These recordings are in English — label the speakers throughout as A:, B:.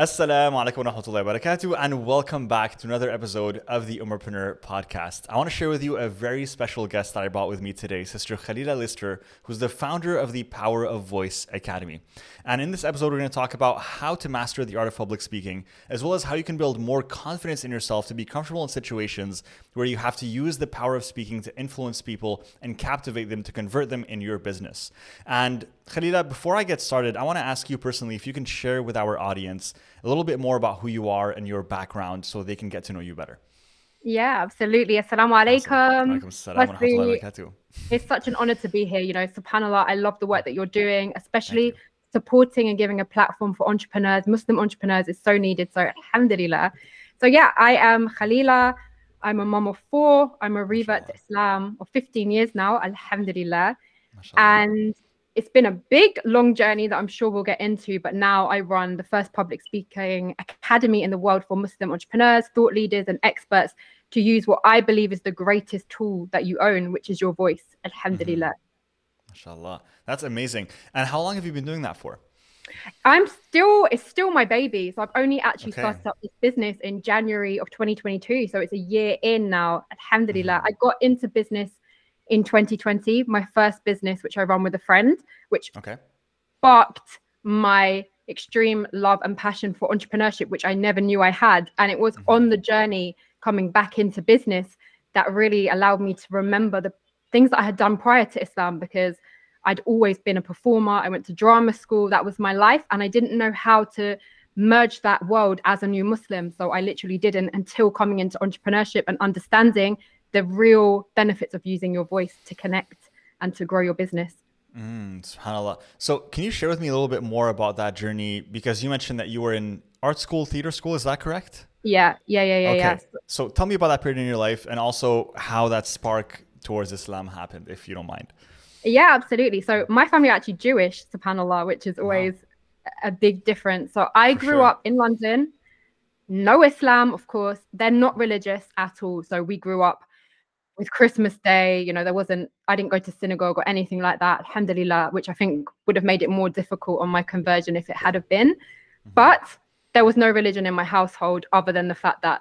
A: Assalamu alaikum wa rahmatullahi wa barakatuh, and welcome back to another episode of the Umarpreneur podcast. I want to share with you a very special guest that I brought with me today, Sister Khalila Lister, who's the founder of the Power of Voice Academy. And in this episode, we're going to talk about how to master the art of public speaking, as well as how you can build more confidence in yourself to be comfortable in situations where you have to use the power of speaking to influence people and captivate them to convert them in your business. And Khalila, before I get started, I want to ask you personally if you can share with our audience a little bit more about who you are and your background so they can get to know you better.
B: Yeah, absolutely. Assalamu alaikum. Awesome. It's such an honor to be here. You know, subhanAllah, I love the work that you're doing, especially supporting and giving a platform for entrepreneurs, Muslim entrepreneurs is so needed. So, alhamdulillah. So, yeah, I am Khalila. I'm a mom of four. I'm a revert to Islam of 15 years now, alhamdulillah. And it's been a big, long journey that I'm sure we'll get into. But now I run the first public speaking academy in the world for Muslim entrepreneurs, thought leaders, and experts to use what I believe is the greatest tool that you own, which is your voice. Alhamdulillah. Mm-hmm.
A: MashaAllah. That's amazing. And how long have you been doing that for?
B: I'm still, it's still my baby. So I've only actually okay. started up this business in January of 2022. So it's a year in now. Alhamdulillah. Mm-hmm. I got into business in 2020, my first business, which I run with a friend, which okay. sparked my extreme love and passion for entrepreneurship, which I never knew I had. And it was mm-hmm. on the journey coming back into business that really allowed me to remember the things that I had done prior to Islam because I'd always been a performer. I went to drama school, that was my life. And I didn't know how to merge that world as a new Muslim. So I literally didn't until coming into entrepreneurship and understanding the real benefits of using your voice to connect and to grow your business.
A: Mm, subhanallah. So, can you share with me a little bit more about that journey? Because you mentioned that you were in art school, theater school. Is that correct?
B: Yeah, yeah, yeah, yeah. Okay. Yeah.
A: So, tell me about that period in your life, and also how that spark towards Islam happened, if you don't mind.
B: Yeah, absolutely. So, my family are actually Jewish, subhanallah, which is always wow. a big difference. So, I For grew sure. up in London. No Islam, of course. They're not religious at all. So, we grew up with Christmas Day, you know, there wasn't, I didn't go to synagogue or anything like that, alhamdulillah, which I think would have made it more difficult on my conversion if it had have been. Mm-hmm. But there was no religion in my household other than the fact that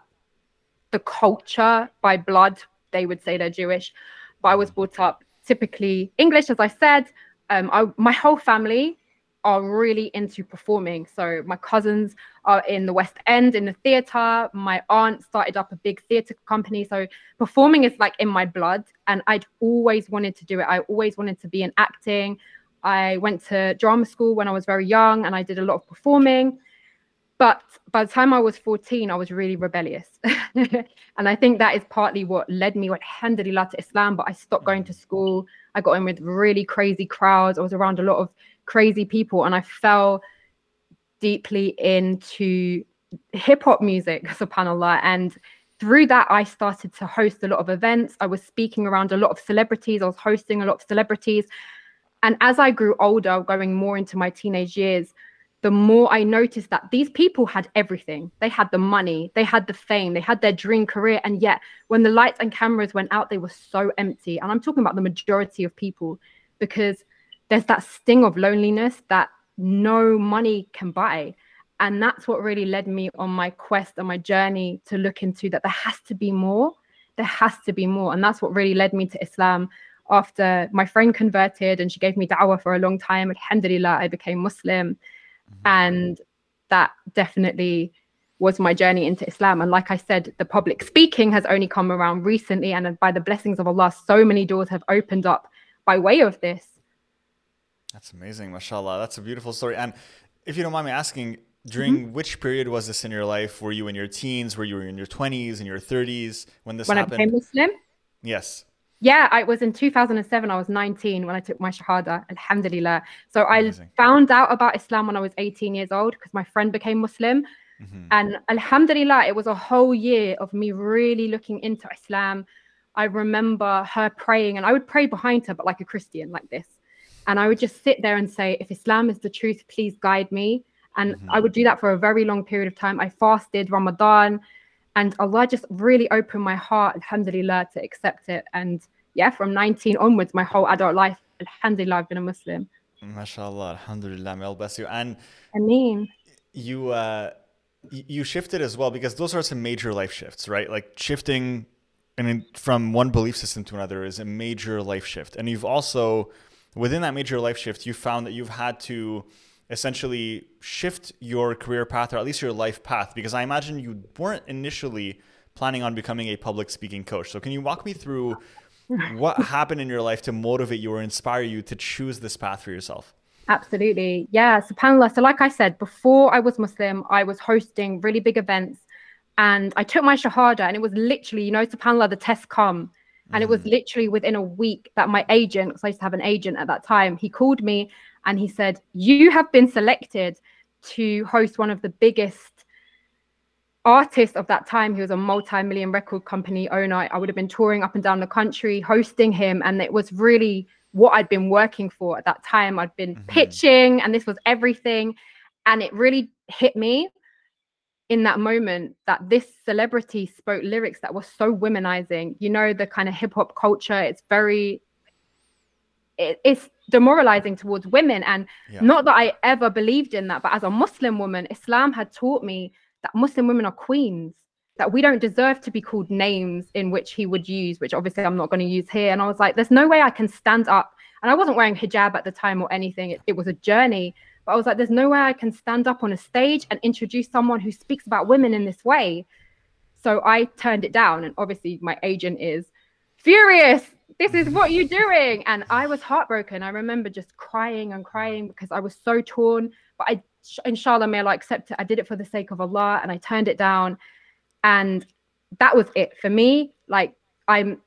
B: the culture by blood, they would say they're Jewish. But I was brought up typically English, as I said. Um, I, my whole family are really into performing. So my cousins are in the West End in the theatre. My aunt started up a big theatre company. So performing is like in my blood, and I'd always wanted to do it. I always wanted to be in acting. I went to drama school when I was very young, and I did a lot of performing. But by the time I was 14, I was really rebellious. and I think that is partly what led me, what handed to Islam. But I stopped going to mm. school. I got in with really crazy crowds. I was around a lot of crazy people and I fell deeply into hip hop music, subhanAllah. And through that, I started to host a lot of events. I was speaking around a lot of celebrities. I was hosting a lot of celebrities. And as I grew older, going more into my teenage years, the more I noticed that these people had everything. They had the money, they had the fame, they had their dream career. And yet, when the lights and cameras went out, they were so empty. And I'm talking about the majority of people because there's that sting of loneliness that no money can buy. And that's what really led me on my quest and my journey to look into that there has to be more. There has to be more. And that's what really led me to Islam after my friend converted and she gave me da'wah for a long time. Alhamdulillah, I became Muslim. Mm-hmm. And that definitely was my journey into Islam. And like I said, the public speaking has only come around recently. And by the blessings of Allah, so many doors have opened up by way of this.
A: That's amazing, mashallah. That's a beautiful story. And if you don't mind me asking, during mm-hmm. which period was this in your life? Were you in your teens? Were you in your 20s, in your 30s when this
B: when
A: happened?
B: When I became Muslim?
A: Yes.
B: Yeah, I was in 2007. I was 19 when I took my Shahada, Alhamdulillah. So Amazing. I found out about Islam when I was 18 years old because my friend became Muslim. Mm-hmm. And Alhamdulillah, it was a whole year of me really looking into Islam. I remember her praying, and I would pray behind her, but like a Christian, like this. And I would just sit there and say, if Islam is the truth, please guide me. And mm-hmm. I would do that for a very long period of time. I fasted Ramadan, and Allah just really opened my heart, alhamdulillah, to accept it. And yeah, from 19 onwards, my whole adult life, alhamdulillah, I've been a Muslim.
A: MashaAllah, alhamdulillah, may Allah bless you. And
B: I mean,
A: you, uh, you shifted as well because those are some major life shifts, right? Like shifting I mean, from one belief system to another is a major life shift. And you've also, within that major life shift, you found that you've had to essentially shift your career path or at least your life path because I imagine you weren't initially planning on becoming a public speaking coach. So, can you walk me through what happened in your life to motivate you or inspire you to choose this path for yourself?
B: Absolutely. Yeah. SubhanAllah. So, like I said, before I was Muslim, I was hosting really big events and I took my Shahada, and it was literally, you know, subhanAllah, the test come. And it was mm. literally within a week that my agent, because I used to have an agent at that time, he called me and he said, You have been selected to host one of the biggest artists of that time. He was a multi million record company owner. I would have been touring up and down the country, hosting him. And it was really what I'd been working for at that time. I'd been mm-hmm. pitching, and this was everything. And it really hit me in that moment that this celebrity spoke lyrics that were so womanizing. You know the kind of hip hop culture it's very it, it's demoralizing towards women. And yeah. not that i ever believed in that but as a muslim woman islam had taught me that muslim women are queens that we don't deserve to be called names in which he would use which obviously i'm not going to use here. And i was like there's no way i can stand up. And i wasn't wearing hijab at the time or anything. It, it was a journey but I was like, there's no way I can stand up on a stage and introduce someone who speaks about women in this way. So I turned it down. And obviously, my agent is furious. This is what you're doing. And I was heartbroken. I remember just crying and crying because I was so torn. But I, inshallah, may Allah accept it. I did it for the sake of Allah and I turned it down. And that was it for me. Like, I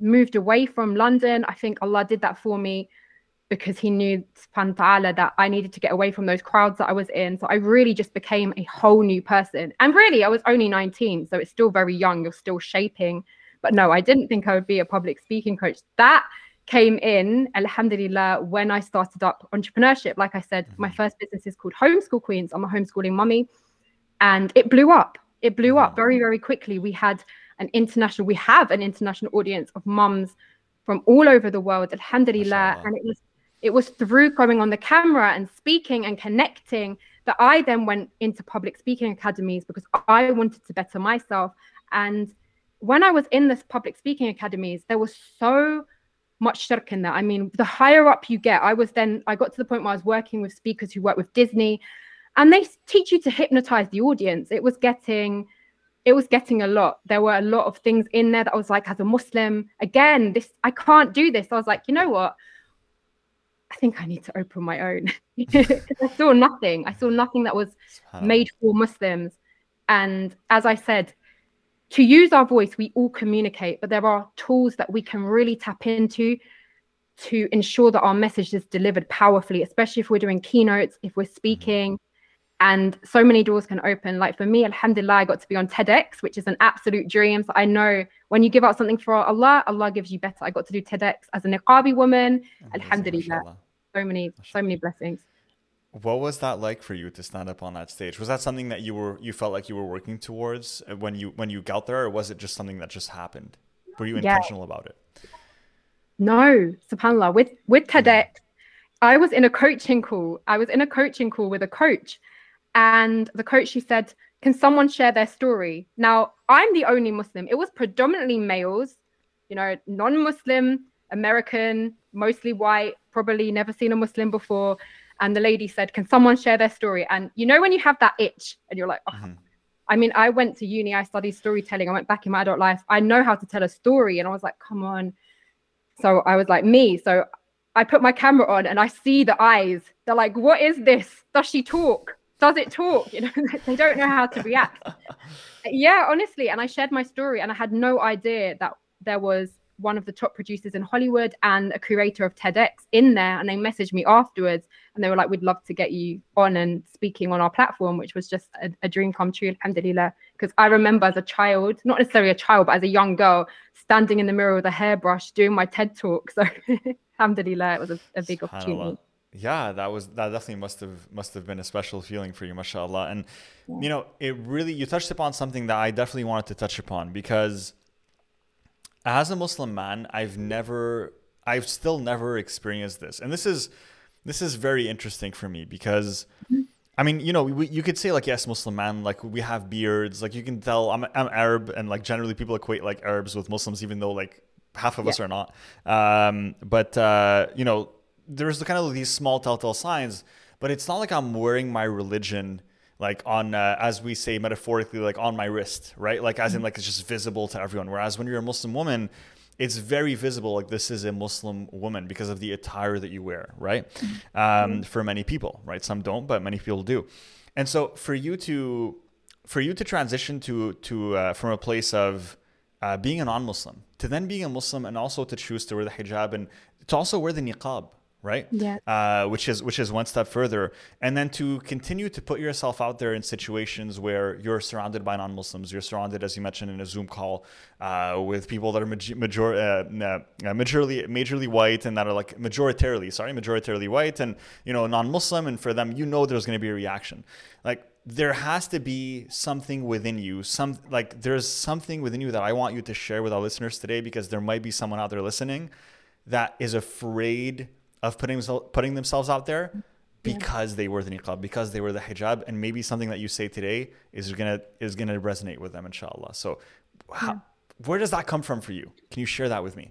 B: moved away from London. I think Allah did that for me because he knew ta'ala, that I needed to get away from those crowds that I was in. So I really just became a whole new person. And really, I was only 19, so it's still very young. You're still shaping. But no, I didn't think I would be a public speaking coach. That came in, alhamdulillah, when I started up entrepreneurship. Like I said, mm-hmm. my first business is called Homeschool Queens. I'm a homeschooling mummy. And it blew up. It blew up very, very quickly. We had an international, we have an international audience of mums from all over the world, alhamdulillah. And it was it was through going on the camera and speaking and connecting that I then went into public speaking academies because I wanted to better myself. And when I was in this public speaking academies, there was so much shirk in that. I mean, the higher up you get, I was then, I got to the point where I was working with speakers who work with Disney and they teach you to hypnotize the audience. It was getting, it was getting a lot. There were a lot of things in there that I was like, as a Muslim, again, this, I can't do this. I was like, you know what? I think I need to open my own. I saw nothing. I saw nothing that was made for Muslims. And as I said, to use our voice, we all communicate, but there are tools that we can really tap into to ensure that our message is delivered powerfully, especially if we're doing keynotes, if we're mm-hmm. speaking. And so many doors can open. Like for me, Alhamdulillah, I got to be on TEDx, which is an absolute dream. So I know when you give out something for Allah, Allah gives you better. I got to do TEDx as a niqabi woman. Alhamdulillah. So many, so many blessings.
A: What was that like for you to stand up on that stage? Was that something that you were you felt like you were working towards when you when you got there, or was it just something that just happened? Were you intentional yeah. about it?
B: No, subhanallah. With with TEDx, mm. I was in a coaching call. I was in a coaching call with a coach, and the coach she said, "Can someone share their story?" Now I'm the only Muslim. It was predominantly males, you know, non-Muslim, American, mostly white, probably never seen a Muslim before. And the lady said, Can someone share their story? And you know, when you have that itch and you're like, oh. mm-hmm. I mean, I went to uni, I studied storytelling, I went back in my adult life. I know how to tell a story. And I was like, Come on. So I was like, Me. So I put my camera on and I see the eyes. They're like, What is this? Does she talk? Does it talk? You know, they don't know how to react. yeah, honestly. And I shared my story and I had no idea that there was one of the top producers in Hollywood and a curator of TEDx in there. And they messaged me afterwards and they were like, We'd love to get you on and speaking on our platform, which was just a, a dream come true, alhamdulillah. Because I remember as a child, not necessarily a child, but as a young girl, standing in the mirror with a hairbrush doing my TED talk. So alhamdulillah, it was a, a big opportunity.
A: Yeah, that was that definitely must have must have been a special feeling for you, mashallah. And yeah. you know, it really you touched upon something that I definitely wanted to touch upon because as a Muslim man, I've never, I've still never experienced this, and this is, this is very interesting for me because I mean, you know, we, you could say like yes, Muslim man, like we have beards, like you can tell I'm I'm Arab, and like generally people equate like Arabs with Muslims, even though like half of yeah. us are not. Um, but uh, you know, there's the kind of these small telltale signs, but it's not like I'm wearing my religion like on uh, as we say metaphorically like on my wrist right? Like as in like it's just visible to everyone. Whereas when you're a muslim woman it's very visible like this is a muslim woman because of the attire that you wear right? Mm-hmm. um, mm-hmm. for many people right? Some don't but many people do. And so for you to for you to transition to to uh, from a place of uh, being a non-muslim to then being a muslim and also to choose to wear the hijab and to also wear the niqab right?
B: Yeah.
A: Uh, which is which is one step further, and then to continue to put yourself out there in situations where you're surrounded by non-Muslims, you're surrounded, as you mentioned, in a Zoom call uh, with people that are major, major uh, uh, majorly majorly white and that are like majoritarily, sorry, majoritarily white, and you know non-Muslim, and for them, you know, there's going to be a reaction, like. There has to be something within you, some like there's something within you that I want you to share with our listeners today because there might be someone out there listening that is afraid of putting putting themselves out there because yeah. they were the niqab, because they were the hijab, and maybe something that you say today is gonna is gonna resonate with them, inshallah. So, how, yeah. where does that come from for you? Can you share that with me?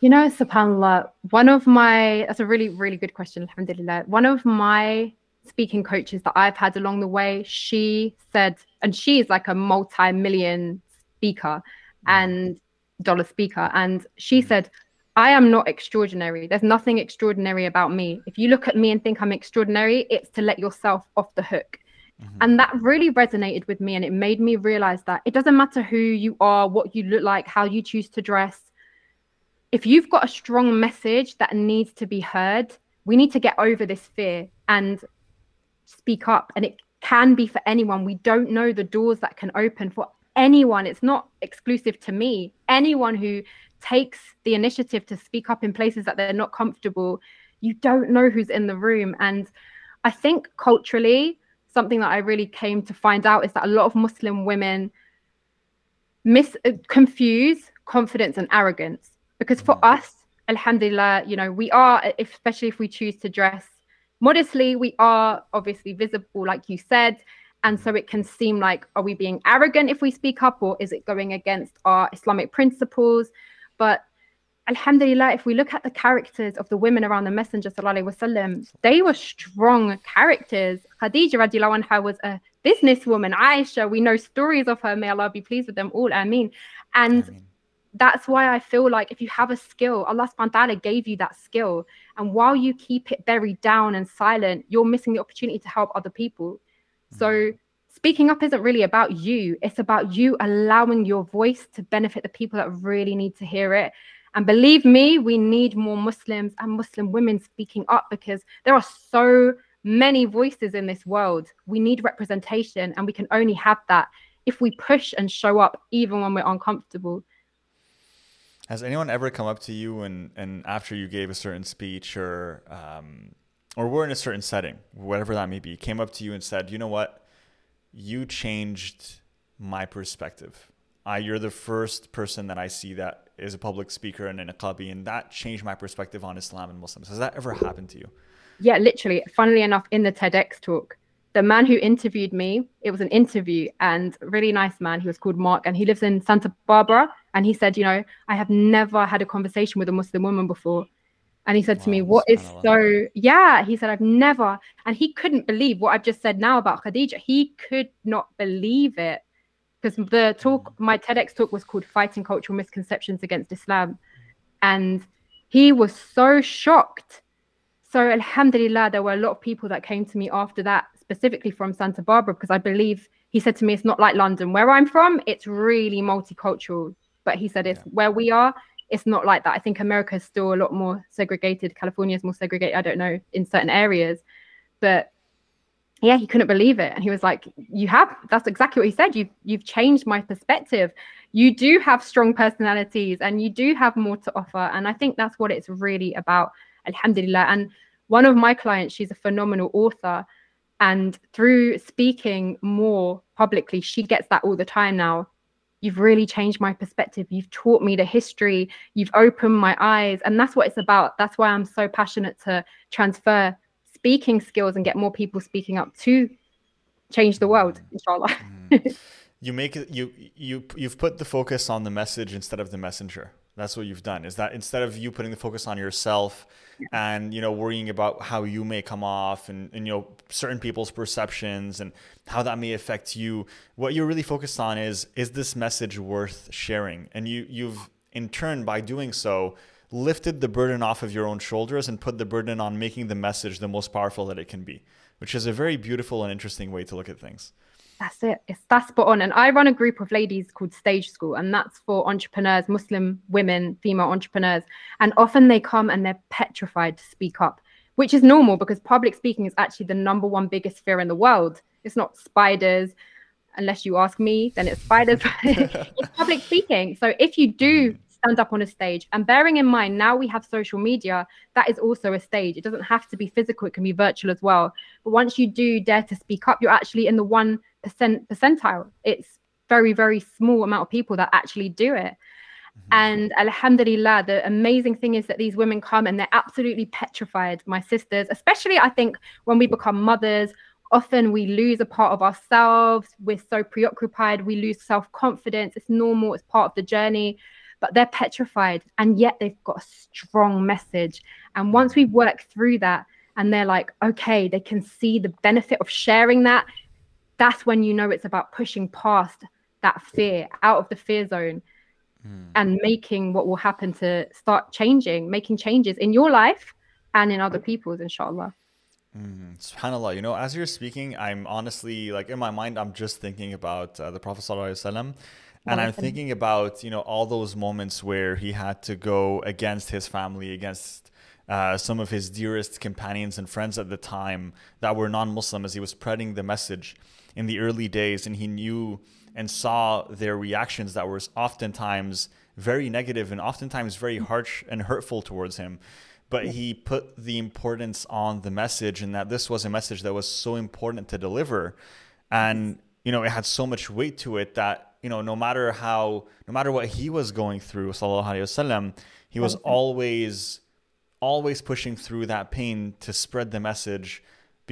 B: You know, subhanallah, one of my that's a really really good question. Alhamdulillah, one of my speaking coaches that I've had along the way, she said, and she's like a multi-million speaker mm. and dollar speaker, and she mm. said I am not extraordinary. There's nothing extraordinary about me. If you look at me and think I'm extraordinary, it's to let yourself off the hook. Mm-hmm. And that really resonated with me. And it made me realize that it doesn't matter who you are, what you look like, how you choose to dress. If you've got a strong message that needs to be heard, we need to get over this fear and speak up. And it can be for anyone. We don't know the doors that can open for anyone. It's not exclusive to me. Anyone who takes the initiative to speak up in places that they're not comfortable, you don't know who's in the room. And I think culturally, something that I really came to find out is that a lot of Muslim women mis uh, confuse confidence and arrogance. Because for mm. us, alhamdulillah, you know, we are, especially if we choose to dress modestly, we are obviously visible, like you said. And so it can seem like, are we being arrogant if we speak up, or is it going against our Islamic principles? But Alhamdulillah, if we look at the characters of the women around the Messenger, وسلم, they were strong characters. Khadija radiallahu anha was a businesswoman. Aisha, we know stories of her. May Allah be pleased with them all. Ameen. And Ameen. that's why I feel like if you have a skill, Allah subhanahu wa ta'ala gave you that skill. And while you keep it buried down and silent, you're missing the opportunity to help other people. So mm speaking up isn't really about you. It's about you allowing your voice to benefit the people that really need to hear it. And believe me, we need more Muslims and Muslim women speaking up because there are so many voices in this world. We need representation, and we can only have that if we push and show up, even when we're uncomfortable.
A: Has anyone ever come up to you and, and after you gave a certain speech or um, or we're in a certain setting, whatever that may be, came up to you and said, "You know what? You changed my perspective. I, you're the first person that I see that is a public speaker and in a and that changed my perspective on Islam and Muslims. Has that ever happened to you?
B: Yeah, literally. Funnily enough, in the TEDx talk, the man who interviewed me, it was an interview and really nice man. He was called Mark and he lives in Santa Barbara. And he said, you know, I have never had a conversation with a Muslim woman before. And he said wow, to me, What is so, yeah, he said, I've never, and he couldn't believe what I've just said now about Khadija. He could not believe it because the talk, mm. my TEDx talk was called Fighting Cultural Misconceptions Against Islam. And he was so shocked. So, Alhamdulillah, there were a lot of people that came to me after that, specifically from Santa Barbara, because I believe he said to me, It's not like London. Where I'm from, it's really multicultural. But he said, It's yeah. where we are, it's not like that. I think America is still a lot more segregated. California is more segregated. I don't know in certain areas, but yeah, he couldn't believe it, and he was like, "You have. That's exactly what he said. You've you've changed my perspective. You do have strong personalities, and you do have more to offer. And I think that's what it's really about. Alhamdulillah. And one of my clients, she's a phenomenal author, and through speaking more publicly, she gets that all the time now You've really changed my perspective. You've taught me the history. You've opened my eyes. And that's what it's about. That's why I'm so passionate to transfer speaking skills and get more people speaking up to change the world, inshallah. Mm.
A: You make it you you you've put the focus on the message instead of the messenger. That's what you've done. Is that instead of you putting the focus on yourself and you know worrying about how you may come off and, and you know certain people's perceptions and how that may affect you, what you're really focused on is is this message worth sharing? And you you've in turn by doing so lifted the burden off of your own shoulders and put the burden on making the message the most powerful that it can be, which is a very beautiful and interesting way to look at things.
B: That's it. It's that's spot on. And I run a group of ladies called Stage School, and that's for entrepreneurs, Muslim women, female entrepreneurs. And often they come and they're petrified to speak up, which is normal because public speaking is actually the number one biggest fear in the world. It's not spiders, unless you ask me, then it's spiders. it's public speaking. So if you do hmm. stand up on a stage. And bearing in mind, now we have social media, that is also a stage. It doesn't have to be physical, it can be virtual as well. But once you do dare to speak up, you're actually in the 1% percentile. It's very, very small amount of people that actually do it. Mm-hmm. And Alhamdulillah, the amazing thing is that these women come and they're absolutely petrified. My sisters, especially I think when we become mothers, often we lose a part of ourselves. We're so preoccupied, we lose self confidence. It's normal, it's part of the journey but they're petrified and yet they've got a strong message. And once we work through that and they're like, okay, they can see the benefit of sharing that, that's when you know it's about pushing past that fear out of the fear zone mm. and making what will happen to start changing, making changes in your life and in other people's, inshallah.
A: Mm, subhanallah. You know as you're speaking i'm honestly like in my mind i'm just thinking about uh, the prophet sallallahu and I'm thinking about you know all those moments where he had to go against his family, against uh, some of his dearest companions and friends at the time that were non-Muslim, as he was spreading the message in the early days, and he knew and saw their reactions that were oftentimes very negative and oftentimes very harsh and hurtful towards him. But he put the importance on the message, and that this was a message that was so important to deliver, and you know it had so much weight to it that you know, no matter how, no matter what he was going through, sallallahu alaihi wasallam, he was always, always pushing through that pain to spread the message,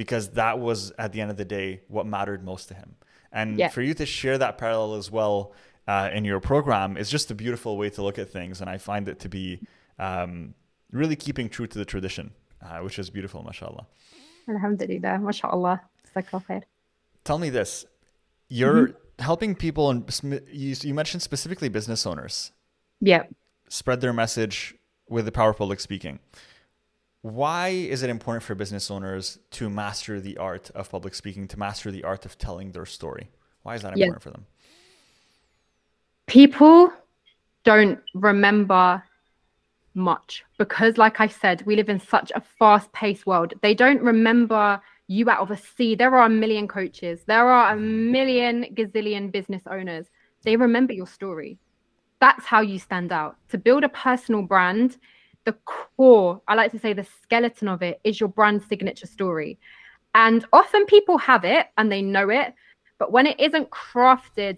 A: because that was at the end of the day what mattered most to him. And yeah. for you to share that parallel as well uh, in your program is just a beautiful way to look at things, and I find it to be um, really keeping true to the tradition, uh, which is beautiful, mashallah.
B: Alhamdulillah, mashallah.
A: Tell me this: you're mm-hmm helping people and you, you mentioned specifically business owners.
B: Yeah.
A: Spread their message with the power of public speaking. Why is it important for business owners to master the art of public speaking, to master the art of telling their story? Why is that important yeah. for them?
B: People don't remember much because, like I said, we live in such a fast paced world. They don't remember you out of a sea. There are a million coaches, there are a million gazillion business owners. They remember your story. That's how you stand out. To build a personal brand, the core, I like to say the skeleton of it is your brand signature story. And often people have it and they know it, but when it isn't crafted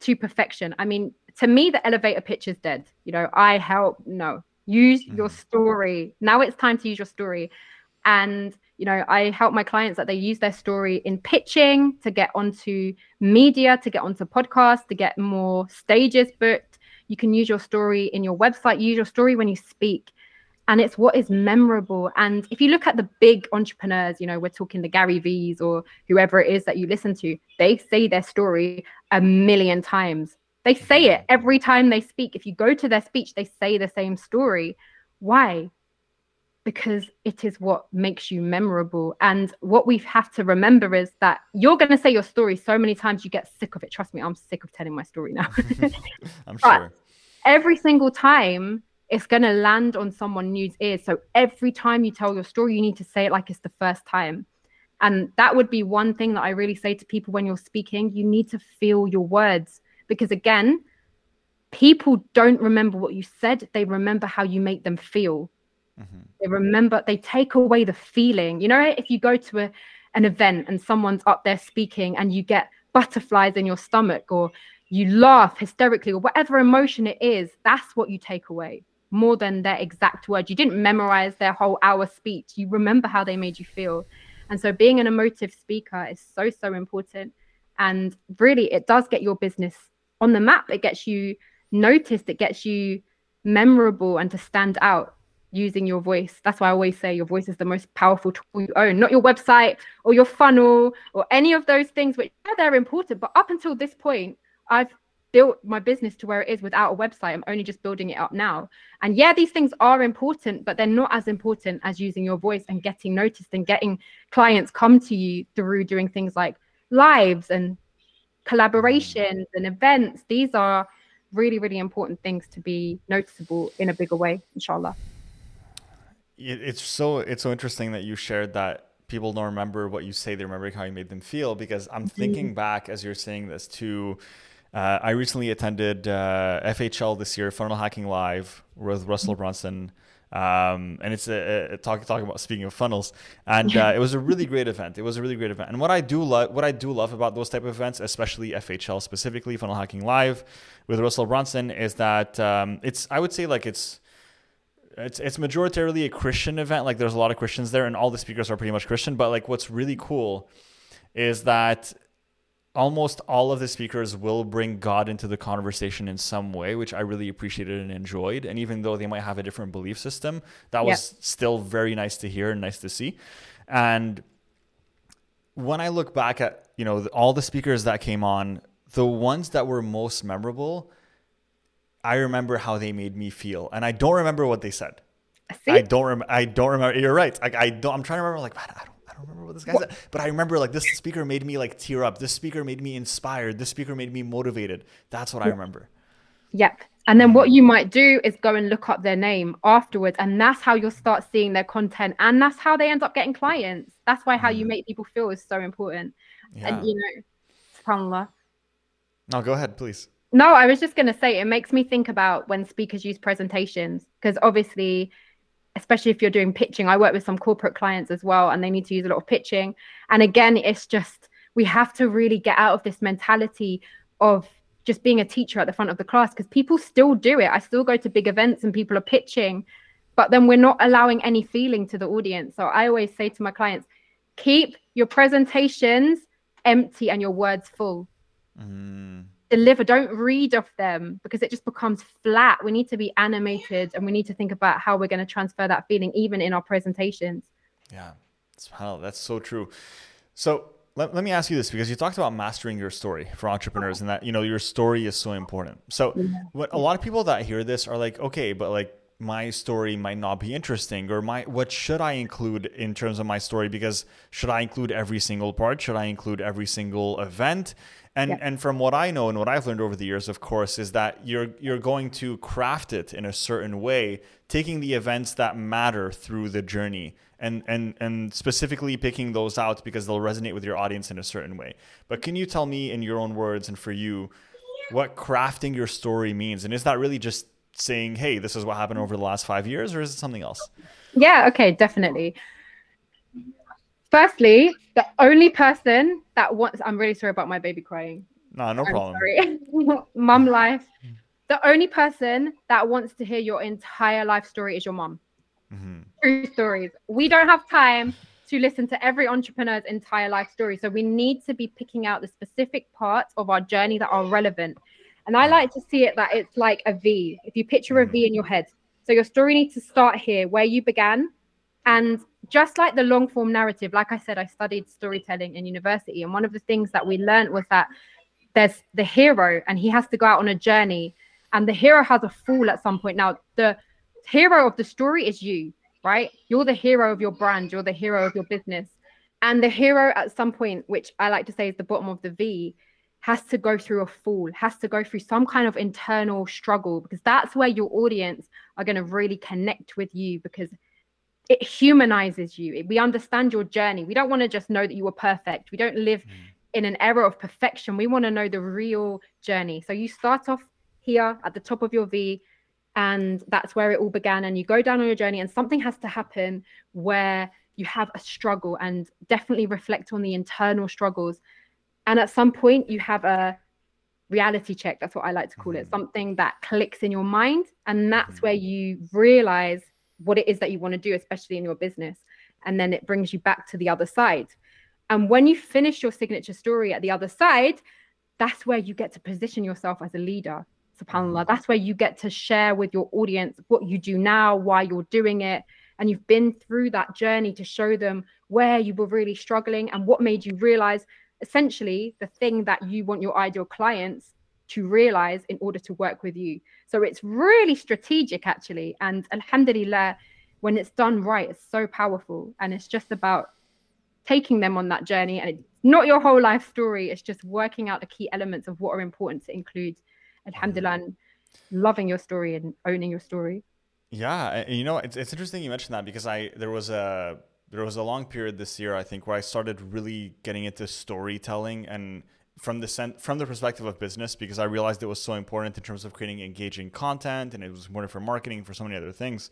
B: to perfection, I mean, to me, the elevator pitch is dead. You know, I help, no, use your mm. story. Now it's time to use your story. And you know i help my clients that they use their story in pitching to get onto media to get onto podcasts to get more stages booked you can use your story in your website use your story when you speak and it's what is memorable and if you look at the big entrepreneurs you know we're talking the gary v's or whoever it is that you listen to they say their story a million times they say it every time they speak if you go to their speech they say the same story why because it is what makes you memorable. And what we have to remember is that you're going to say your story so many times you get sick of it. Trust me, I'm sick of telling my story now.
A: I'm sure.
B: every single time it's going to land on someone new's ears. So every time you tell your story, you need to say it like it's the first time. And that would be one thing that I really say to people when you're speaking. You need to feel your words because, again, people don't remember what you said, they remember how you make them feel. Mm-hmm. They remember, they take away the feeling. You know, if you go to a, an event and someone's up there speaking and you get butterflies in your stomach or you laugh hysterically or whatever emotion it is, that's what you take away more than their exact words. You didn't memorize their whole hour speech. You remember how they made you feel. And so being an emotive speaker is so, so important. And really, it does get your business on the map. It gets you noticed, it gets you memorable and to stand out using your voice. That's why I always say your voice is the most powerful tool you own, not your website or your funnel or any of those things, which yeah, they're important. But up until this point, I've built my business to where it is without a website. I'm only just building it up now. And yeah, these things are important, but they're not as important as using your voice and getting noticed and getting clients come to you through doing things like lives and collaborations and events. These are really, really important things to be noticeable in a bigger way, inshallah.
A: It's so it's so interesting that you shared that people don't remember what you say; they remember how you made them feel. Because I'm mm-hmm. thinking back as you're saying this to, uh, I recently attended uh, FHL this year, Funnel Hacking Live with Russell Brunson. Um, and it's a, a, talk talking about speaking of funnels, and uh, it was a really great event. It was a really great event. And what I do love, what I do love about those type of events, especially FHL specifically, Funnel Hacking Live with Russell Brunson, is that um, it's I would say like it's it's it's majoritarily a Christian event. Like there's a lot of Christians there, and all the speakers are pretty much Christian. But like what's really cool is that almost all of the speakers will bring God into the conversation in some way, which I really appreciated and enjoyed. And even though they might have a different belief system, that was still very nice to hear and nice to see. And when I look back at you know all the speakers that came on, the ones that were most memorable, I remember how they made me feel, and I don't remember what they said. See? I don't remember. I don't remember. You're right. Like I don't. I'm trying to remember. Like man, I don't don't remember what this guy what? said, but I remember like this speaker made me like tear up. This speaker made me inspired. This speaker made me motivated. That's what I remember.
B: Yep. And then what you might do is go and look up their name afterwards. And that's how you'll start seeing their content. And that's how they end up getting clients. That's why how you mm. make people feel is so important. Yeah. And you know, subhanAllah.
A: No, go ahead, please.
B: No, I was just to say it makes me think about when speakers use presentations because obviously especially if you're doing pitching. I work with some corporate clients as well, and they need to use a lot of pitching. And again, it's just we have to really get out of this mentality of just being a teacher at the front of the class because people still do it. I still go to big events and people are pitching, but then we're not allowing any feeling to the audience. So I always say to my clients, keep your presentations empty and your words full. Mm deliver. Don't read off them because it just becomes flat. We need to be animated and we need to think about how we're going to transfer that feeling even in our presentations.
A: Yeah. Wow that's so true. So let, let me ask you this because you talked about mastering your story for entrepreneurs and that you know your story is so important. So what a lot of people that hear this are like okay but like my story might not be interesting or my what should i include in terms of my story because should i include every single part should i include every single event and yeah. and from what I know and what I've learned over the years, of course, is that you're you're going to craft it in a certain way, taking the events that matter through the journey and and and specifically picking those out because they'll resonate with your audience in a certain way. But can you tell me in your own words and for you what crafting your story means? And is that really just saying, "Hey, this is what happened over the last 5 years," or is it something else?
B: Yeah, okay, definitely. Firstly, the only person that wants, I'm really sorry about my baby crying.
A: No, no I'm problem.
B: Sorry. mum life. The only person that wants to hear your entire life story is your mum. Mm-hmm. True stories. We don't have time to listen to every entrepreneur's entire life story. So we need to be picking out the specific parts of our journey that are relevant. And I like to see it that it's like a V. If you picture a V in your head, so your story needs to start here where you began and just like the long form narrative, like I said, I studied storytelling in university. And one of the things that we learned was that there's the hero and he has to go out on a journey. And the hero has a fall at some point. Now, the hero of the story is you, right? You're the hero of your brand, you're the hero of your business. And the hero at some point, which I like to say is the bottom of the V, has to go through a fall, has to go through some kind of internal struggle because that's where your audience are going to really connect with you because it humanizes you. We understand your journey. We don't want to just know that you were perfect. We don't live mm. in an era of perfection. We want to know the real journey. So you start off here at the top of your V, and that's where it all began. And you go down on your journey, and something has to happen where you have a struggle and definitely reflect on the internal struggles. And at some point, you have a reality check. That's what I like to call it mm. something that clicks in your mind. And that's mm. where you realize what it is that you want to do, especially in your business. and then it brings you back to the other side. And when you finish your signature story at the other side, that's where you get to position yourself as a leader. SubhanAllah. That's where you get to share with your audience what you do now, why you're doing it. And you've been through that journey to show them where you were really struggling and what made you realize essentially the thing that you want your ideal clients to realize in order to work with you. So it's really strategic, actually. And Alhamdulillah, when it's done right, it's so powerful. And it's just about taking them on that journey. And it's not your whole life story, it's just working out the key elements of what are important to include. Alhamdulillah, mm-hmm. and loving your story and owning your story.
A: Yeah, and you know, it's, it's interesting you mentioned that because I there was a there was a long period this year I think where I started really getting into storytelling and from the sen- from the perspective of business because I realized it was so important in terms of creating engaging content and it was important for marketing for so many other things.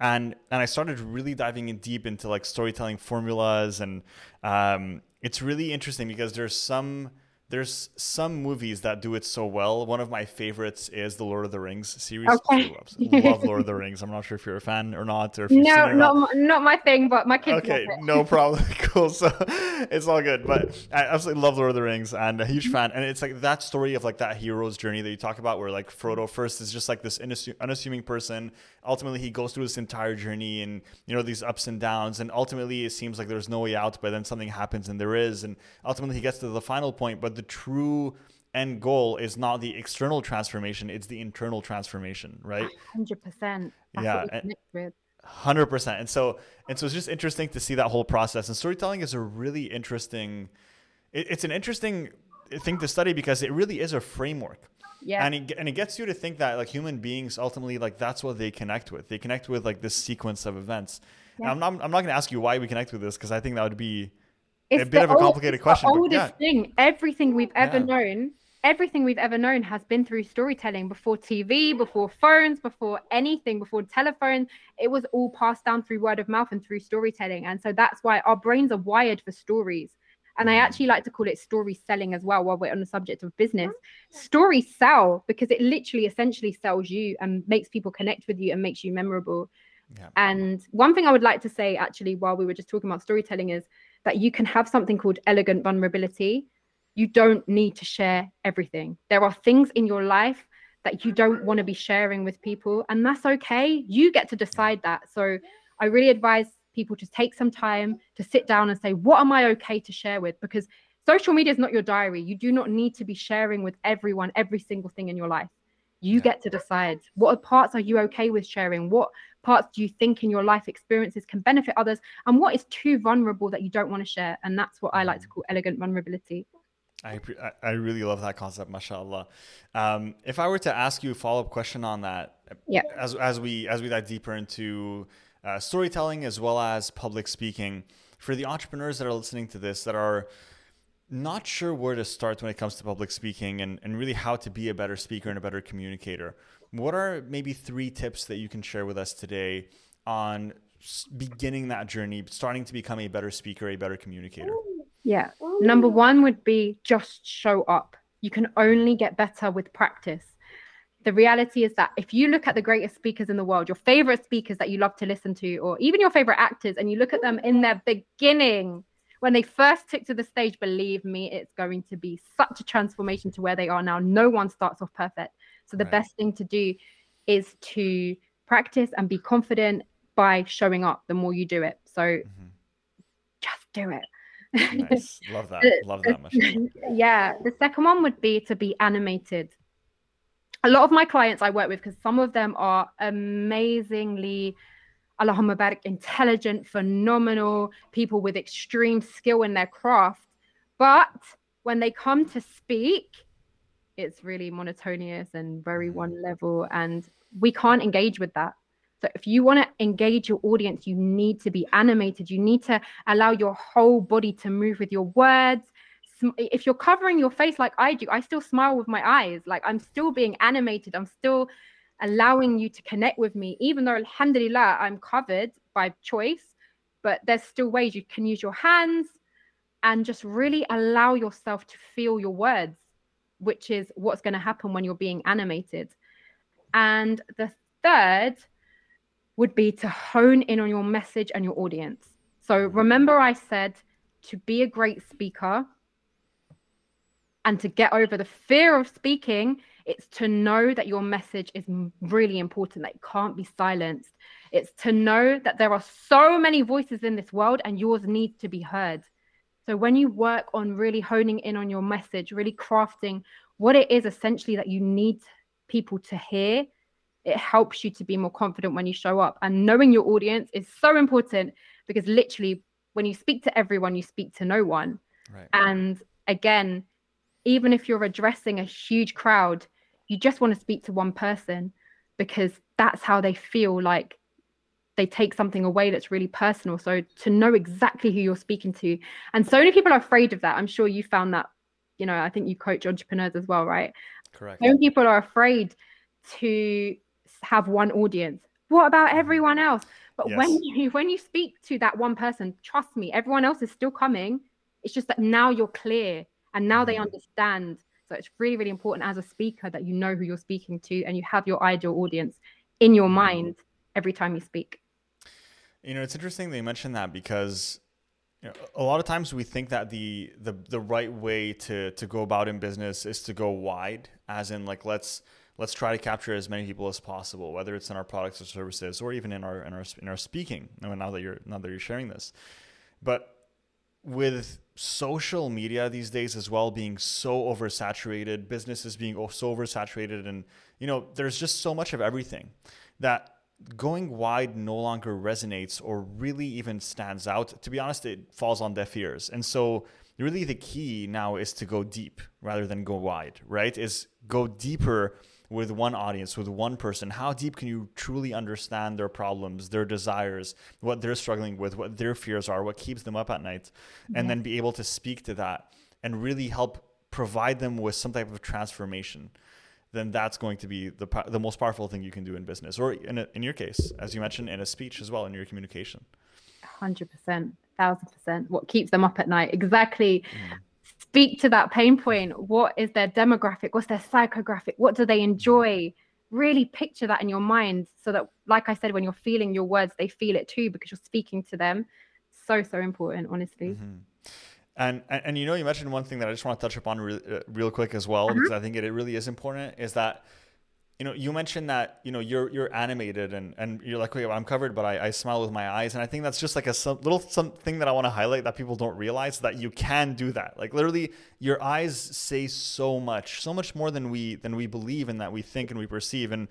A: And and I started really diving in deep into like storytelling formulas and um, it's really interesting because there's some there's some movies that do it so well. One of my favorites is the Lord of the Rings series. Okay. Love Lord of the Rings. I'm not sure if you're a fan or not, or if
B: no, not, not, not my thing, but my kids.
A: Okay, no problem. cool. So it's all good. But I absolutely love Lord of the Rings and a huge fan. And it's like that story of like that hero's journey that you talk about, where like Frodo first is just like this unassuming person. Ultimately, he goes through this entire journey and you know these ups and downs, and ultimately it seems like there's no way out, but then something happens and there is, and ultimately he gets to the final point, but the true end goal is not the external transformation it's the internal transformation right
B: 100%
A: yeah Hundred percent, and so and so it's just interesting to see that whole process. And storytelling is a really interesting. It, it's an interesting thing to study because it really is a framework.
B: Yeah.
A: And it, and it gets you to think that like human beings ultimately like that's what they connect with. They connect with like this sequence of events. Yeah. And I'm not I'm not going to ask you why we connect with this because I think that would be it's a bit of a complicated question.
B: The oldest yeah. thing, everything we've ever yeah. known, everything we've ever known has been through storytelling. Before TV, before phones, before anything, before telephone, it was all passed down through word of mouth and through storytelling. And so that's why our brains are wired for stories. And I actually like to call it story selling as well while we're on the subject of business. Oh, Stories sell because it literally essentially sells you and makes people connect with you and makes you memorable. Yeah. And one thing I would like to say actually while we were just talking about storytelling is that you can have something called elegant vulnerability. You don't need to share everything. There are things in your life that you don't want to be sharing with people, and that's okay. You get to decide that. So I really advise people to take some time to sit down and say, What am I okay to share with? Because social media is not your diary. You do not need to be sharing with everyone every single thing in your life. You yeah. get to decide what parts are you okay with sharing? What parts do you think in your life experiences can benefit others? And what is too vulnerable that you don't want to share? And that's what I like to mm. call elegant vulnerability.
A: I, I really love that concept, mashallah. Um, if I were to ask you a follow up question on that,
B: yeah.
A: as, as we as we dive deeper into uh, storytelling as well as public speaking, for the entrepreneurs that are listening to this that are not sure where to start when it comes to public speaking and, and really how to be a better speaker and a better communicator. What are maybe three tips that you can share with us today on beginning that journey, starting to become a better speaker, a better communicator?
B: Yeah. Number one would be just show up. You can only get better with practice. The reality is that if you look at the greatest speakers in the world, your favorite speakers that you love to listen to, or even your favorite actors, and you look at them in their beginning, when they first took to the stage, believe me, it's going to be such a transformation to where they are now. No one starts off perfect. So the right. best thing to do is to practice and be confident by showing up the more you do it. So mm-hmm. just do it.
A: nice. Love that. Love that much.
B: yeah. The second one would be to be animated. A lot of my clients I work with, because some of them are amazingly Allahumma intelligent, phenomenal people with extreme skill in their craft. But when they come to speak, it's really monotonous and very mm. one level. And we can't engage with that. So if you want to engage your audience, you need to be animated. You need to allow your whole body to move with your words. If you're covering your face like I do, I still smile with my eyes. Like I'm still being animated. I'm still allowing you to connect with me, even though alhamdulillah, I'm covered by choice, but there's still ways you can use your hands and just really allow yourself to feel your words, which is what's going to happen when you're being animated. And the third would be to hone in on your message and your audience. So remember, I said to be a great speaker and to get over the fear of speaking, it's to know that your message is really important, that it can't be silenced. It's to know that there are so many voices in this world and yours needs to be heard. So when you work on really honing in on your message, really crafting what it is essentially that you need people to hear, it helps you to be more confident when you show up. And knowing your audience is so important because literally when you speak to everyone, you speak to no one. Right. And again, even if you're addressing a huge crowd, you just want to speak to one person because that's how they feel like they take something away that's really personal. So to know exactly who you're speaking to. And so many people are afraid of that. I'm sure you found that, you know, I think you coach entrepreneurs as well, right?
A: Correct.
B: So many people are afraid to have one audience. What about mm-hmm. everyone else? But yes. when you when you speak to that one person, trust me, everyone else is still coming. It's just that now you're clear and now they mm-hmm. understand. So it's really, really important as a speaker that you know who you're speaking to and you have your ideal audience in your mm-hmm. mind every time you speak.
A: You know, it's interesting that you mentioned that because you know, a lot of times we think that the the the right way to to go about in business is to go wide, as in like let's let's try to capture as many people as possible, whether it's in our products or services or even in our in our in our speaking. Now that you're now that you're sharing this, but with social media these days as well being so oversaturated, businesses being so oversaturated, and you know, there's just so much of everything that going wide no longer resonates or really even stands out. To be honest, it falls on deaf ears. And so really the key now is to go deep rather than go wide, right? Is go deeper with one audience, with one person? How deep can you truly understand their problems, their desires, what they're struggling with, what their fears are, what keeps them up at night, and then be able to speak to that and really help provide them with some type of transformation? Then that's going to be the the most powerful thing you can do in business, or in a, in your case, as you mentioned, in a speech as well, in your communication.
B: Hundred percent, thousand percent. What keeps them up at night? Exactly. Mm speak to that pain point. What is their demographic? What's their psychographic? What do they enjoy? Really picture that in your mind so that, like I said, when you're feeling your words, they feel it too because you're speaking to them. So, so important, honestly. Mm-hmm.
A: And, and, and you know, you mentioned one thing that I just want to touch upon re- uh, real quick as well, uh-huh. because I think it, it really is important is that you know, you mentioned that you know you're you're animated and and you're like, okay, I'm covered, but I, I smile with my eyes, and I think that's just like a some, little something that I want to highlight that people don't realize that you can do that. Like literally, your eyes say so much, so much more than we than we believe and that we think and we perceive. And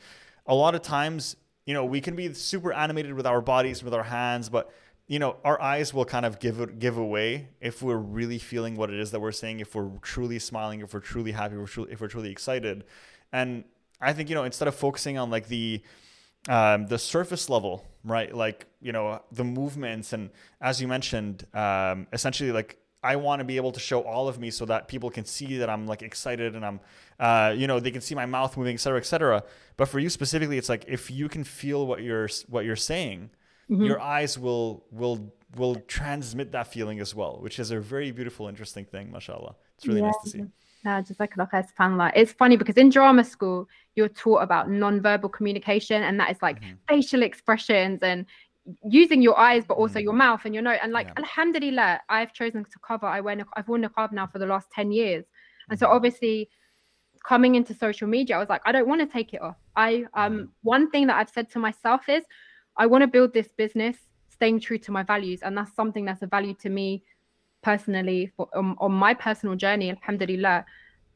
A: a lot of times, you know, we can be super animated with our bodies, with our hands, but you know, our eyes will kind of give give away if we're really feeling what it is that we're saying, if we're truly smiling, if we're truly happy, if we're truly, if we're truly excited, and I think you know instead of focusing on like the um, the surface level, right? Like you know the movements and as you mentioned, um, essentially like I want to be able to show all of me so that people can see that I'm like excited and I'm, uh, you know, they can see my mouth moving, et cetera, et cetera. But for you specifically, it's like if you can feel what you're what you're saying, mm-hmm. your eyes will will will transmit that feeling as well, which is a very beautiful, interesting thing. Mashallah, it's really yeah. nice to see.
B: No, just like subhanallah. It's funny because in drama school, you're taught about non-verbal communication, and that is like mm-hmm. facial expressions and using your eyes, but also mm-hmm. your mouth and your nose. And like, yeah. alhamdulillah, I've chosen to cover. I wear, I've worn niqab now for the last 10 years. And mm-hmm. so obviously coming into social media, I was like, I don't want to take it off. I, um, mm-hmm. one thing that I've said to myself is I want to build this business staying true to my values. And that's something that's a value to me personally for, um, on my personal journey, alhamdulillah.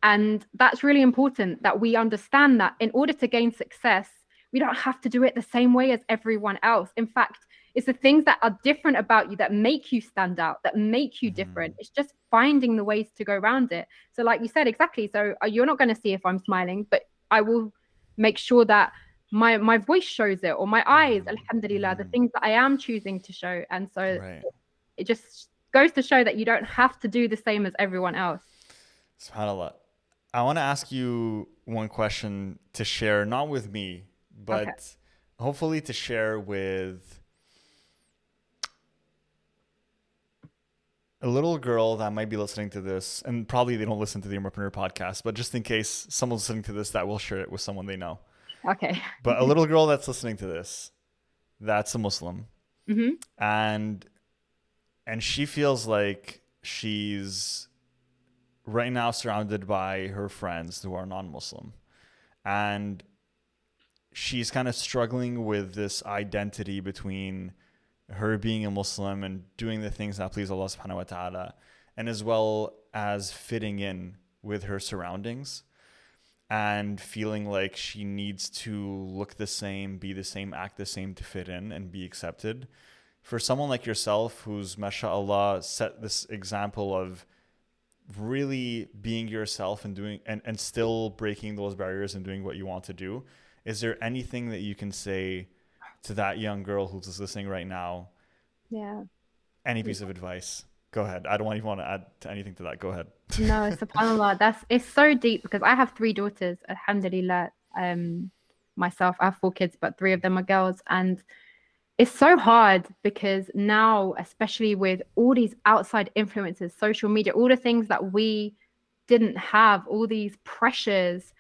B: And that's really important that we understand that in order to gain success, we don't have to do it the same way as everyone else. In fact, it's the things that are different about you that make you stand out, that make you different. Mm. It's just finding the ways to go around it. So, like you said, exactly. So, uh, you're not going to see if I'm smiling, but I will make sure that my my voice shows it or my eyes, alhamdulillah, the mm. things that I am choosing to show. And so, right. it just goes to show that you don't have to do the same as everyone else.
A: SubhanAllah. I want to ask you one question to share, not with me, but okay. hopefully to share with a little girl that might be listening to this, and probably they don't listen to the Entrepreneur podcast, but just in case someone's listening to this, that will share it with someone they know.
B: Okay.
A: but a little girl that's listening to this, that's a Muslim, mm-hmm. and and she feels like she's right now surrounded by her friends who are non-Muslim, and she's kind of struggling with this identity between her being a Muslim and doing the things that please Allah subhanahu wa ta'ala, and as well as fitting in with her surroundings and feeling like she needs to look the same, be the same, act the same to fit in and be accepted. For someone like yourself, who's, mashallah, set this example of really being yourself and doing and, and still breaking those barriers and doing what you want to do, is there anything that you can say to that young girl who's listening right now?
B: Yeah.
A: Any piece of advice? Go ahead. I don't even want to add to anything to that. Go ahead.
B: no, subhanAllah. That's it's so deep because I have three daughters, alhamdulillah. Um myself, I have four kids, but three of them are girls. And it's so hard because now, especially with all these outside influences, social media, all the things that we didn't have, all these pressures,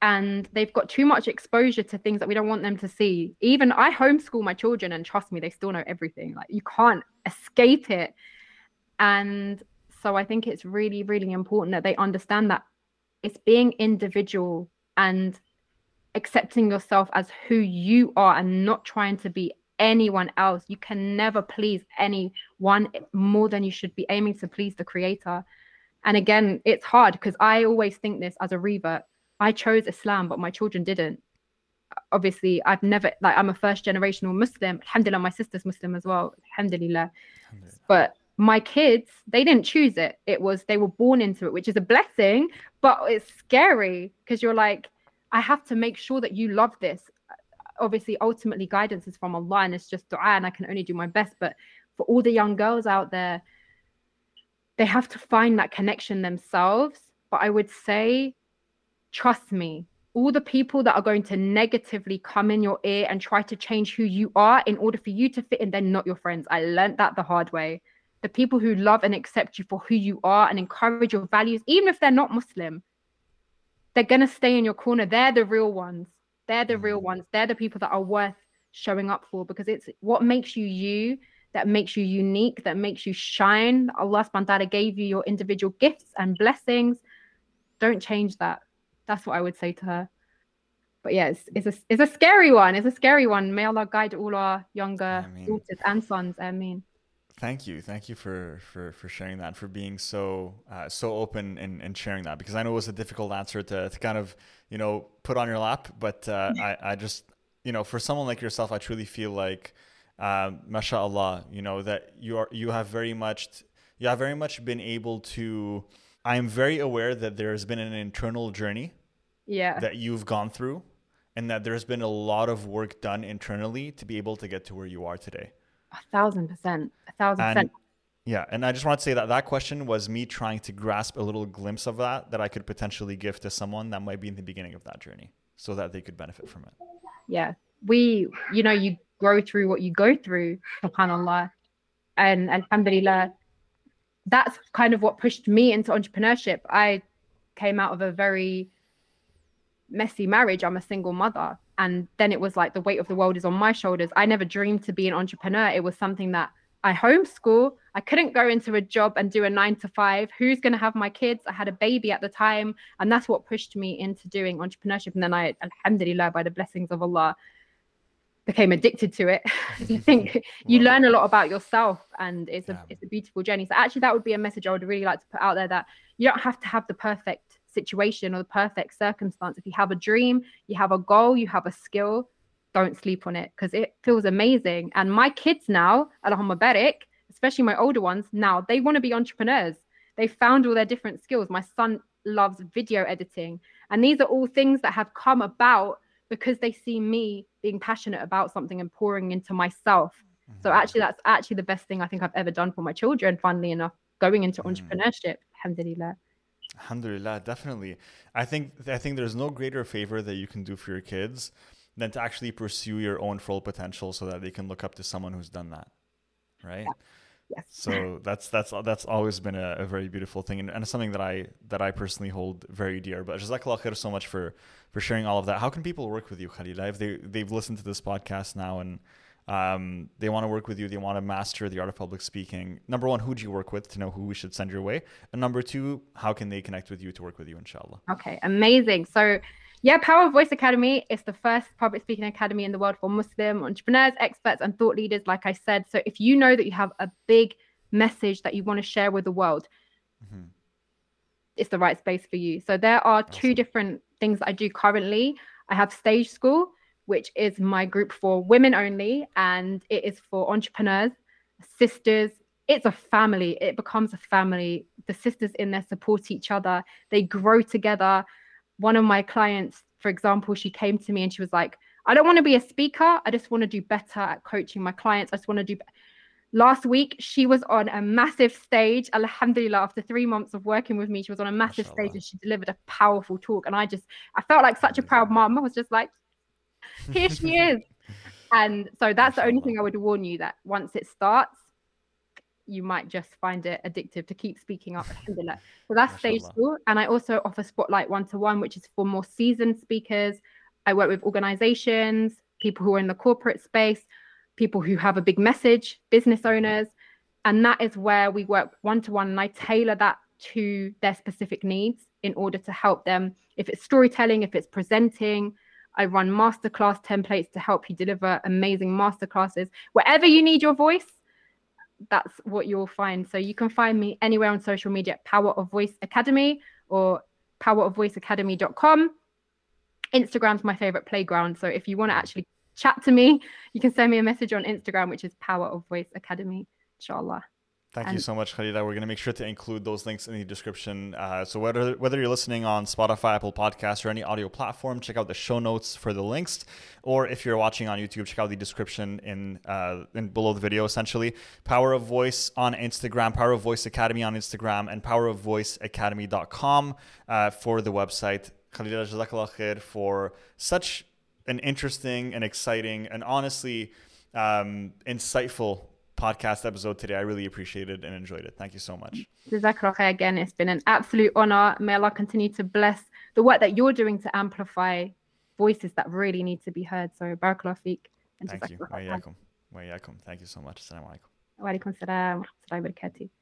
B: and they've got too much exposure to things that we don't want them to see. Even I homeschool my children, and trust me, they still know everything. Like you can't escape it. And so I think it's really, really important that they understand that it's being individual and accepting yourself as who you are and not trying to be anyone else. You can never please anyone more than you should be aiming to please the creator. And again, it's hard because I always think this as a revert. I chose Islam, but my children didn't. Obviously, I've never like I'm a first generational Muslim. Alhamdulillah, my sister's Muslim as well. Alhamdulillah. Alhamdulillah. But my kids they didn't choose it it was they were born into it which is a blessing but it's scary because you're like i have to make sure that you love this obviously ultimately guidance is from allah and it's just dua and i can only do my best but for all the young girls out there they have to find that connection themselves but i would say trust me all the people that are going to negatively come in your ear and try to change who you are in order for you to fit in they're not your friends i learned that the hard way the people who love and accept you for who you are and encourage your values, even if they're not Muslim, they're going to stay in your corner. They're the real ones. They're the real mm. ones. They're the people that are worth showing up for because it's what makes you you, that makes you unique, that makes you shine. Allah subhanahu ta'ala gave you your individual gifts and blessings. Don't change that. That's what I would say to her. But yeah, it's, it's, a, it's a scary one. It's a scary one. May Allah guide all our younger I mean, daughters and sons. I mean
A: thank you. Thank you for for for sharing that for being so uh, so open and, and sharing that. Because i know it was a difficult answer to, to kind of you know put on your lap but uh, I, I just you know for someone like yourself i truly feel like um, mashallah you know that you are you have very much you have very much been able to i am very aware that there's been an internal journey
B: yeah.
A: that you've gone through and that there's been a lot of work done internally to be able to get to where you are today
B: a thousand percent. A thousand and, percent.
A: Yeah. And I just want to say that that question was me trying to grasp a little glimpse of that that I could potentially give to someone that might be in the beginning of that journey so that they could benefit from it.
B: Yeah. We, you know, you grow through what you go through, subhanAllah. And alhamdulillah, that's kind of what pushed me into entrepreneurship. I came out of a very messy marriage. I'm a single mother and then it was like the weight of the world is on my shoulders. I never dreamed to be an entrepreneur. It was something that i homeschool. I couldn't go into a job and do a nine to five. Who's going to have my kids? I had a baby at the time and that's what pushed me into doing entrepreneurship. And then i alhamdulillah by the blessings of allah became addicted to it. You think you learn a lot about yourself and it's a yeah. it's a beautiful journey. So actually that would be a message i would really like to put out there that you don't have to have the perfect situation or the perfect circumstance. If you have a dream, you have a goal, you have a skill, don't sleep on it because it feels amazing. And my kids now, barik, especially my older ones, now they want to be entrepreneurs. They found all their different skills. My son loves video editing. And these are all things that have come about because they see me being passionate about something and pouring into myself. So mm-hmm. actually, that's actually the best thing I think I've ever done for my children, funnily enough, going into mm. entrepreneurship. Alhamdulillah.
A: Alhamdulillah, definitely. I think I think there's no greater favor that you can do for your kids than to actually pursue your own full potential so that they can look up to someone who's done that. Right?
B: Yeah. Yes.
A: So that's that's that's always been a, a very beautiful thing and, and something that I that I personally hold very dear. But Jazakallah khair so much for for sharing all of that. How can people work with you, Khalila? If they they've listened to this podcast now and um, they want to work with you, they want to master the art of public speaking, number one, who do you work with to know who we should send your way? And number two, how can they connect with you to work with you, inshallah?
B: Okay, amazing. So, yeah, Power of Voice Academy is the first public speaking academy in the world for Muslim entrepreneurs, experts, and thought leaders, like I said. So, if you know that you have a big message that you want to share with the world, mm-hmm. it's the right space for you. So, there are awesome. two different things I do currently. I have Stage School, which is my group for women only, and it is for entrepreneurs, sisters. It's a family. It becomes a family. The sisters in there support each other. They grow together. One of my clients, for example, she came to me and she was like, I don't want to be a speaker. I just want to do better at coaching my clients. I just want to do. Be-. Last week, she was on a massive stage. Alhamdulillah, after three months of working with me, she was on a massive Mashallah. stage and she delivered a powerful talk. And I just, I felt like such a proud mom. I was just like, here she is. And so that's the only thing I would warn you that once it starts, you might just find it addictive to keep speaking up. Alhamdulillah. So that's stage school. And I also offer Spotlight one to one, which is for more seasoned speakers. I work with organizations, people who are in the corporate space, people who have a big message, business owners. And that is where we work one to one. And I tailor that to their specific needs in order to help them. If it's storytelling, if it's presenting, I run masterclass templates to help you deliver amazing masterclasses. Wherever you need your voice, that's what you'll find. So you can find me anywhere on social media Power of Voice Academy or powerofvoiceacademy.com. Instagram's my favorite playground. So if you want to actually chat to me, you can send me a message on Instagram, which is Power of Voice Academy, inshallah.
A: Thank and you so much, Khalida. We're going to make sure to include those links in the description. Uh, so whether whether you're listening on Spotify, Apple Podcasts, or any audio platform, check out the show notes for the links. Or if you're watching on YouTube, check out the description in uh, in below the video. Essentially, Power of Voice on Instagram, Power of Voice Academy on Instagram, and power of powerofvoiceacademy.com uh, for the website. Khalida, jazakallah khair for such an interesting and exciting and honestly um, insightful podcast episode today. I really appreciated and enjoyed it. Thank you so much.
B: Jazakallah again. It's been an absolute honor. May Allah continue to bless the work that you're doing to amplify voices that really need to be heard. So, barakallah.
A: Thank you. Wa Thank you so much. Assalamu alaikum.
B: Wa alaikum salam wa rahmatullahi wa barakatuh.